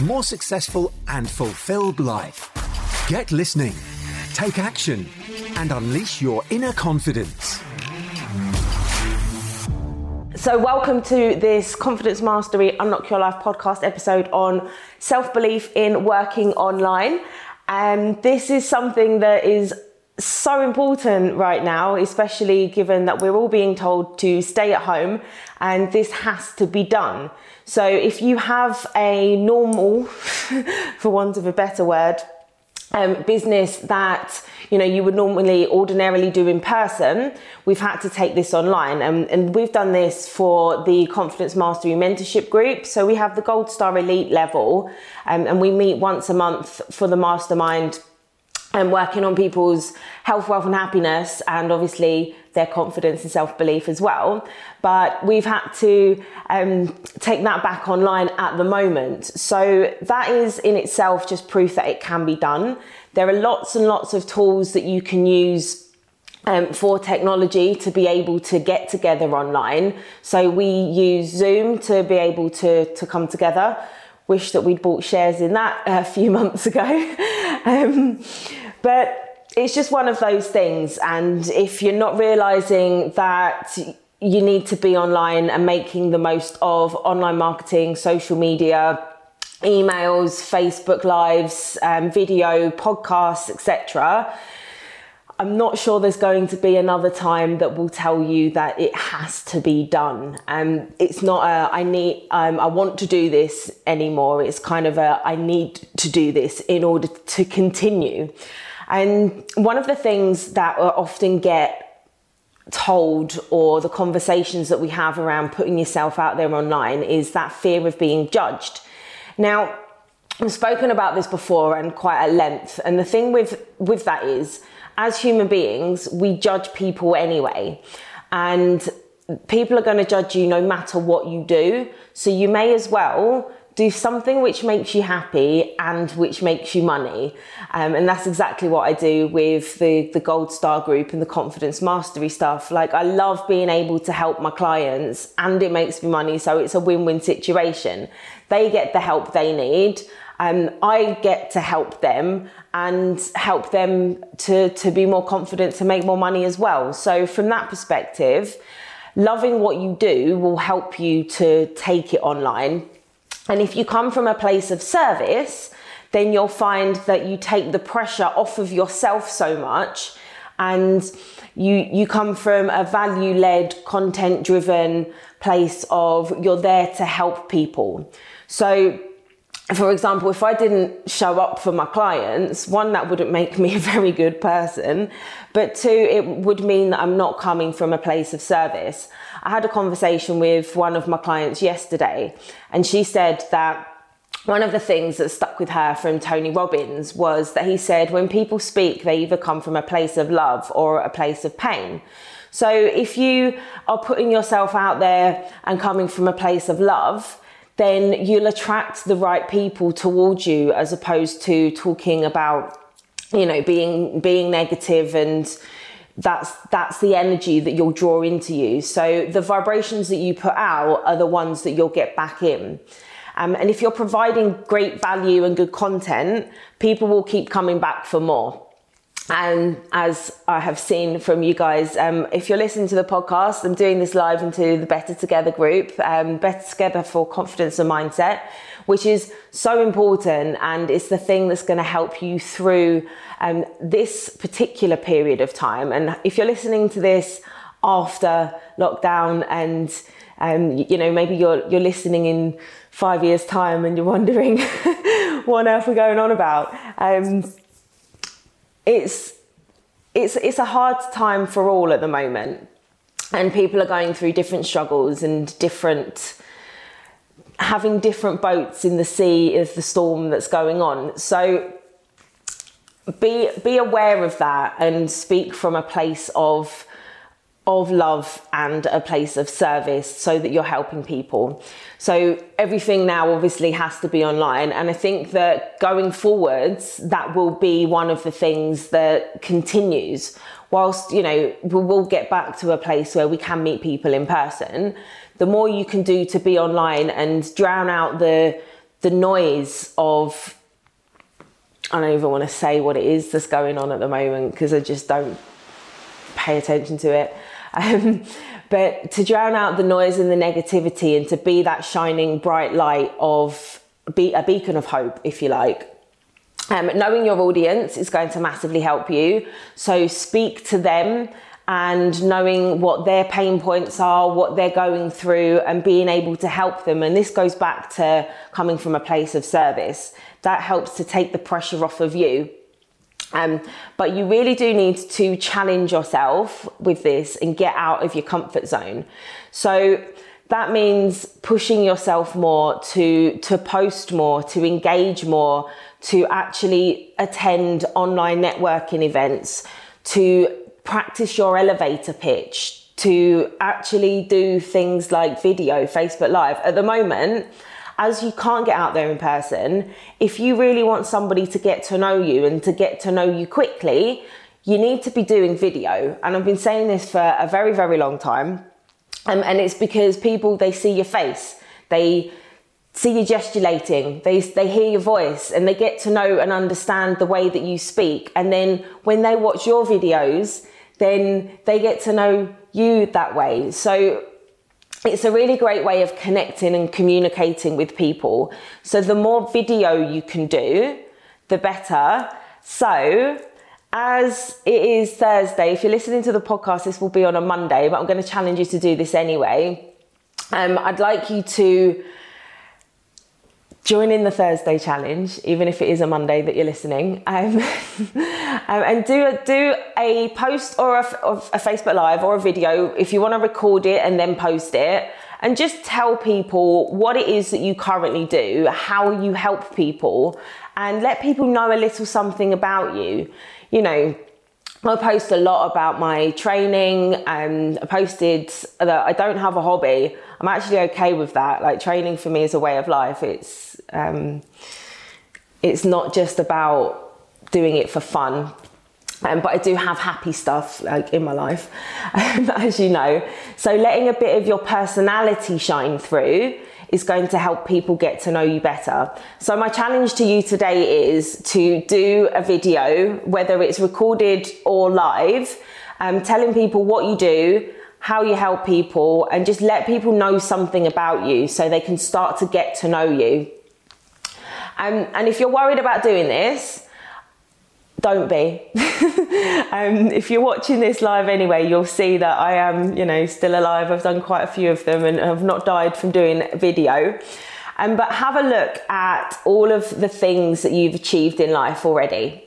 more successful, and fulfilled life. Get listening, take action, and unleash your inner confidence. So, welcome to this Confidence Mastery Unlock Your Life podcast episode on self belief in working online. And this is something that is so important right now, especially given that we're all being told to stay at home and this has to be done. So if you have a normal, for want of a better word, um, business that you know you would normally ordinarily do in person we've had to take this online and, and we've done this for the confidence mastery mentorship group so we have the gold star elite level um, and we meet once a month for the mastermind and working on people's health, wealth, and happiness, and obviously their confidence and self belief as well. But we've had to um, take that back online at the moment. So that is in itself just proof that it can be done. There are lots and lots of tools that you can use. Um, for technology to be able to get together online. So we use Zoom to be able to, to come together. Wish that we'd bought shares in that a few months ago. um, but it's just one of those things. And if you're not realizing that you need to be online and making the most of online marketing, social media, emails, Facebook lives, um, video, podcasts, etc. I'm not sure there's going to be another time that will tell you that it has to be done. Um, it's not a I need um, I want to do this anymore. It's kind of a I need to do this in order to continue. And one of the things that I often get told or the conversations that we have around putting yourself out there online is that fear of being judged. Now, I've spoken about this before and quite at length. And the thing with, with that is, as human beings, we judge people anyway. And people are going to judge you no matter what you do. So you may as well do something which makes you happy and which makes you money. Um, and that's exactly what I do with the, the Gold Star Group and the Confidence Mastery stuff. Like, I love being able to help my clients and it makes me money. So it's a win win situation. They get the help they need. Um, I get to help them and help them to, to be more confident to make more money as well. So, from that perspective, loving what you do will help you to take it online and if you come from a place of service, then you'll find that you take the pressure off of yourself so much and you you come from a value led content driven place of you're there to help people so for example if i didn't show up for my clients one that wouldn't make me a very good person but two it would mean that i'm not coming from a place of service I had a conversation with one of my clients yesterday, and she said that one of the things that stuck with her from Tony Robbins was that he said when people speak, they either come from a place of love or a place of pain. So if you are putting yourself out there and coming from a place of love, then you'll attract the right people towards you as opposed to talking about, you know, being being negative and that's that's the energy that you'll draw into you. So the vibrations that you put out are the ones that you'll get back in. Um, and if you're providing great value and good content, people will keep coming back for more. And as I have seen from you guys, um, if you're listening to the podcast, I'm doing this live into the Better Together group, um, Better Together for Confidence and Mindset, which is so important. And it's the thing that's going to help you through um, this particular period of time. And if you're listening to this after lockdown and um, you know, maybe you're you're listening in five years' time and you're wondering what on earth we're going on about. Um, it's it's it's a hard time for all at the moment, and people are going through different struggles and different having different boats in the sea is the storm that's going on. So be be aware of that and speak from a place of of love and a place of service so that you're helping people. So everything now obviously has to be online and I think that going forwards that will be one of the things that continues whilst you know we'll get back to a place where we can meet people in person the more you can do to be online and drown out the the noise of I don't even want to say what it is that's going on at the moment because I just don't pay attention to it. Um, but to drown out the noise and the negativity and to be that shining bright light of be a beacon of hope, if you like. Um, knowing your audience is going to massively help you. So speak to them and knowing what their pain points are, what they're going through, and being able to help them. And this goes back to coming from a place of service. That helps to take the pressure off of you. Um, but you really do need to challenge yourself with this and get out of your comfort zone. So that means pushing yourself more to to post more, to engage more, to actually attend online networking events, to practice your elevator pitch, to actually do things like video, Facebook Live. At the moment, as you can't get out there in person, if you really want somebody to get to know you and to get to know you quickly, you need to be doing video. And I've been saying this for a very, very long time. Um, and it's because people, they see your face. They see you gesticulating, they, they hear your voice and they get to know and understand the way that you speak. And then when they watch your videos, then they get to know you that way. So it's a really great way of connecting and communicating with people. So the more video you can do, the better. So as it is Thursday, if you're listening to the podcast, this will be on a Monday, but I'm going to challenge you to do this anyway. Um, I'd like you to join in the Thursday challenge, even if it is a Monday that you're listening, um, um, and do a, do a post or a, a Facebook Live or a video if you want to record it and then post it. And just tell people what it is that you currently do, how you help people, and let people know a little something about you. You know, I post a lot about my training and I posted that I don't have a hobby. I'm actually okay with that. Like training for me is a way of life. It's um, it's not just about doing it for fun. Um, but I do have happy stuff like in my life, as you know. So letting a bit of your personality shine through is going to help people get to know you better. So my challenge to you today is to do a video, whether it's recorded or live, um, telling people what you do, how you help people, and just let people know something about you so they can start to get to know you. Um, and if you're worried about doing this, don't be. um, if you're watching this live anyway, you'll see that I am, you know, still alive. I've done quite a few of them and have not died from doing video. Um, but have a look at all of the things that you've achieved in life already.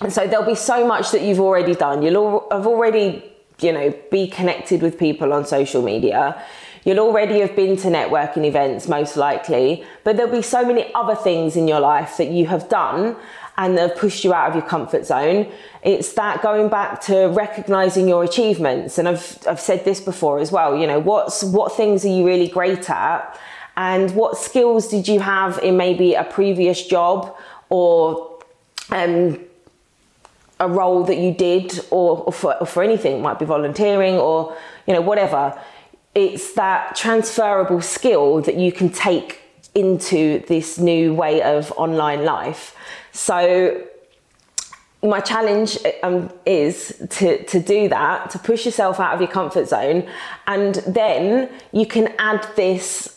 And so there'll be so much that you've already done. You'll have already, you know, be connected with people on social media. You'll already have been to networking events, most likely, but there'll be so many other things in your life that you have done and have pushed you out of your comfort zone. It's that going back to recognizing your achievements. And I've, I've said this before as well, you know, what's, what things are you really great at? And what skills did you have in maybe a previous job or um, a role that you did or, or, for, or for anything, it might be volunteering or, you know, whatever. It's that transferable skill that you can take into this new way of online life. So my challenge um, is to, to do that, to push yourself out of your comfort zone, and then you can add this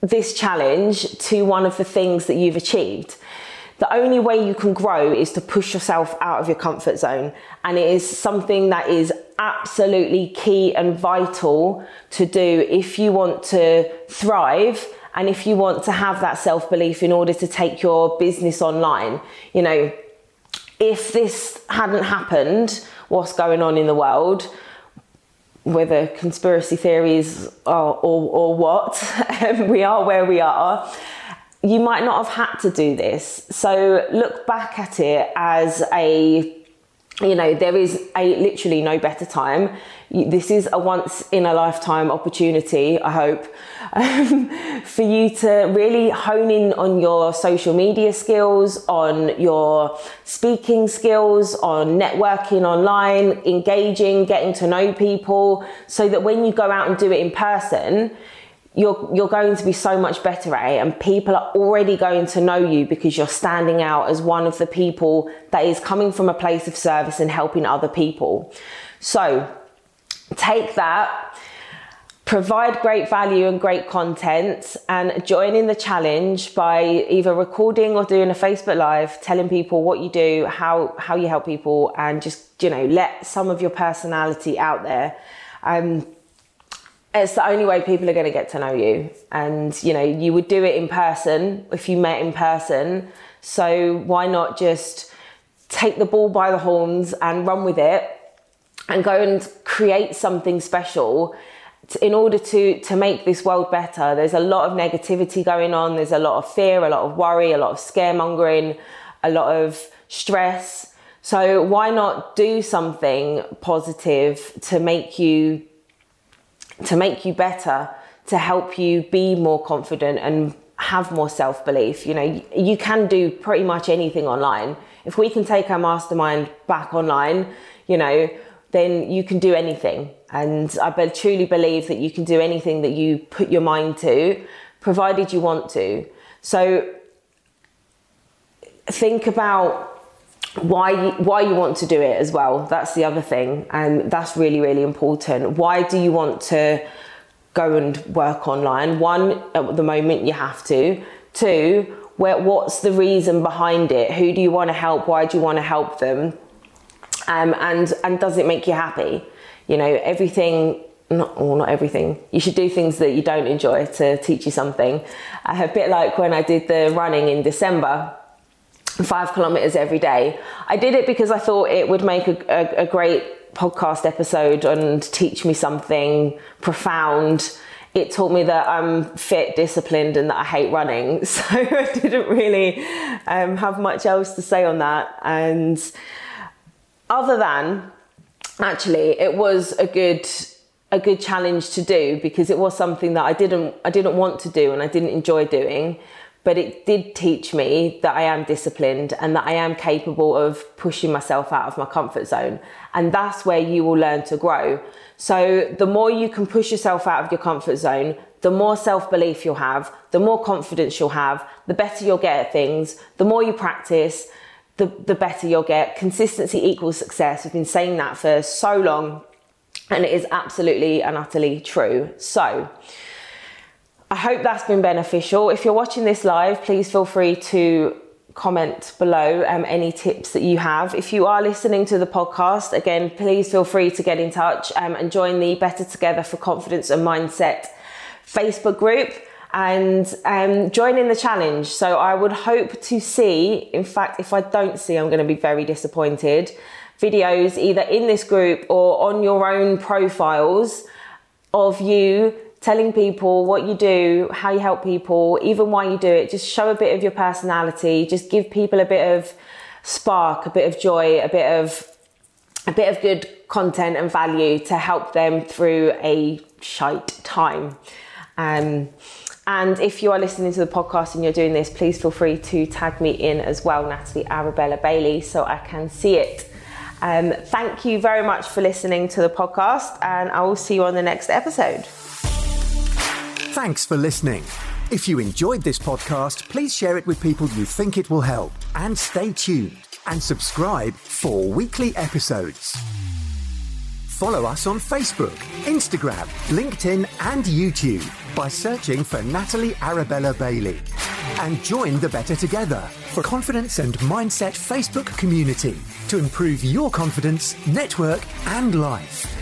this challenge to one of the things that you've achieved. The only way you can grow is to push yourself out of your comfort zone, and it is something that is absolutely key and vital to do if you want to thrive and if you want to have that self belief in order to take your business online, you know, if this hadn't happened, what's going on in the world, whether conspiracy theories or, or, or what, we are where we are. You might not have had to do this. So look back at it as a you know there is a literally no better time. This is a once in a lifetime opportunity i hope um, for you to really hone in on your social media skills on your speaking skills on networking online engaging getting to know people so that when you go out and do it in person you're you're going to be so much better at it and people are already going to know you because you're standing out as one of the people that is coming from a place of service and helping other people. So, take that provide great value and great content and join in the challenge by either recording or doing a Facebook live telling people what you do how how you help people and just you know let some of your personality out there um, it's the only way people are going to get to know you. And, you know, you would do it in person if you met in person. So why not just take the ball by the horns and run with it and go and create something special in order to to make this world better there's a lot of negativity going on there's a lot of fear a lot of worry a lot of scaremongering a lot of stress so why not do something positive to make you to make you better, to help you be more confident and have more self belief. You know, you can do pretty much anything online. If we can take our mastermind back online, you know, then you can do anything. And I truly believe that you can do anything that you put your mind to, provided you want to. So think about why you, why you want to do it as well. That's the other thing, and that's really really important. Why do you want to go and work online? One, at the moment you have to. Two, where what's the reason behind it? Who do you want to help? Why do you want to help them? Um, and and does it make you happy? You know everything. Not, well, not everything. You should do things that you don't enjoy to teach you something. Uh, a bit like when I did the running in December five kilometers every day. I did it because I thought it would make a, a, a great podcast episode and teach me something profound. It taught me that I'm fit, disciplined, and that I hate running. So I didn't really um, have much else to say on that. And other than actually, it was a good a good challenge to do because it was something that I didn't I didn't want to do and I didn't enjoy doing but it did teach me that I am disciplined and that I am capable of pushing myself out of my comfort zone. And that's where you will learn to grow. So the more you can push yourself out of your comfort zone, the more self belief you'll have, the more confidence you'll have, the better you'll get at things, the more you practice, the, the better you'll get. Consistency equals success. We've been saying that for so long, and it is absolutely and utterly true. So, I hope that's been beneficial. If you're watching this live, please feel free to comment below um, any tips that you have. If you are listening to the podcast, again, please feel free to get in touch um, and join the Better Together for Confidence and Mindset Facebook group and um, join in the challenge. So I would hope to see, in fact, if I don't see, I'm going to be very disappointed, videos either in this group or on your own profiles of you telling people what you do, how you help people, even why you do it. Just show a bit of your personality. Just give people a bit of spark, a bit of joy, a bit of a bit of good content and value to help them through a shite time. Um, and if you are listening to the podcast and you're doing this, please feel free to tag me in as well, Natalie Arabella Bailey, so I can see it. Um, thank you very much for listening to the podcast, and I will see you on the next episode. Thanks for listening. If you enjoyed this podcast, please share it with people you think it will help. And stay tuned and subscribe for weekly episodes. Follow us on Facebook, Instagram, LinkedIn, and YouTube by searching for Natalie Arabella Bailey. And join the Better Together for Confidence and Mindset Facebook community to improve your confidence, network, and life.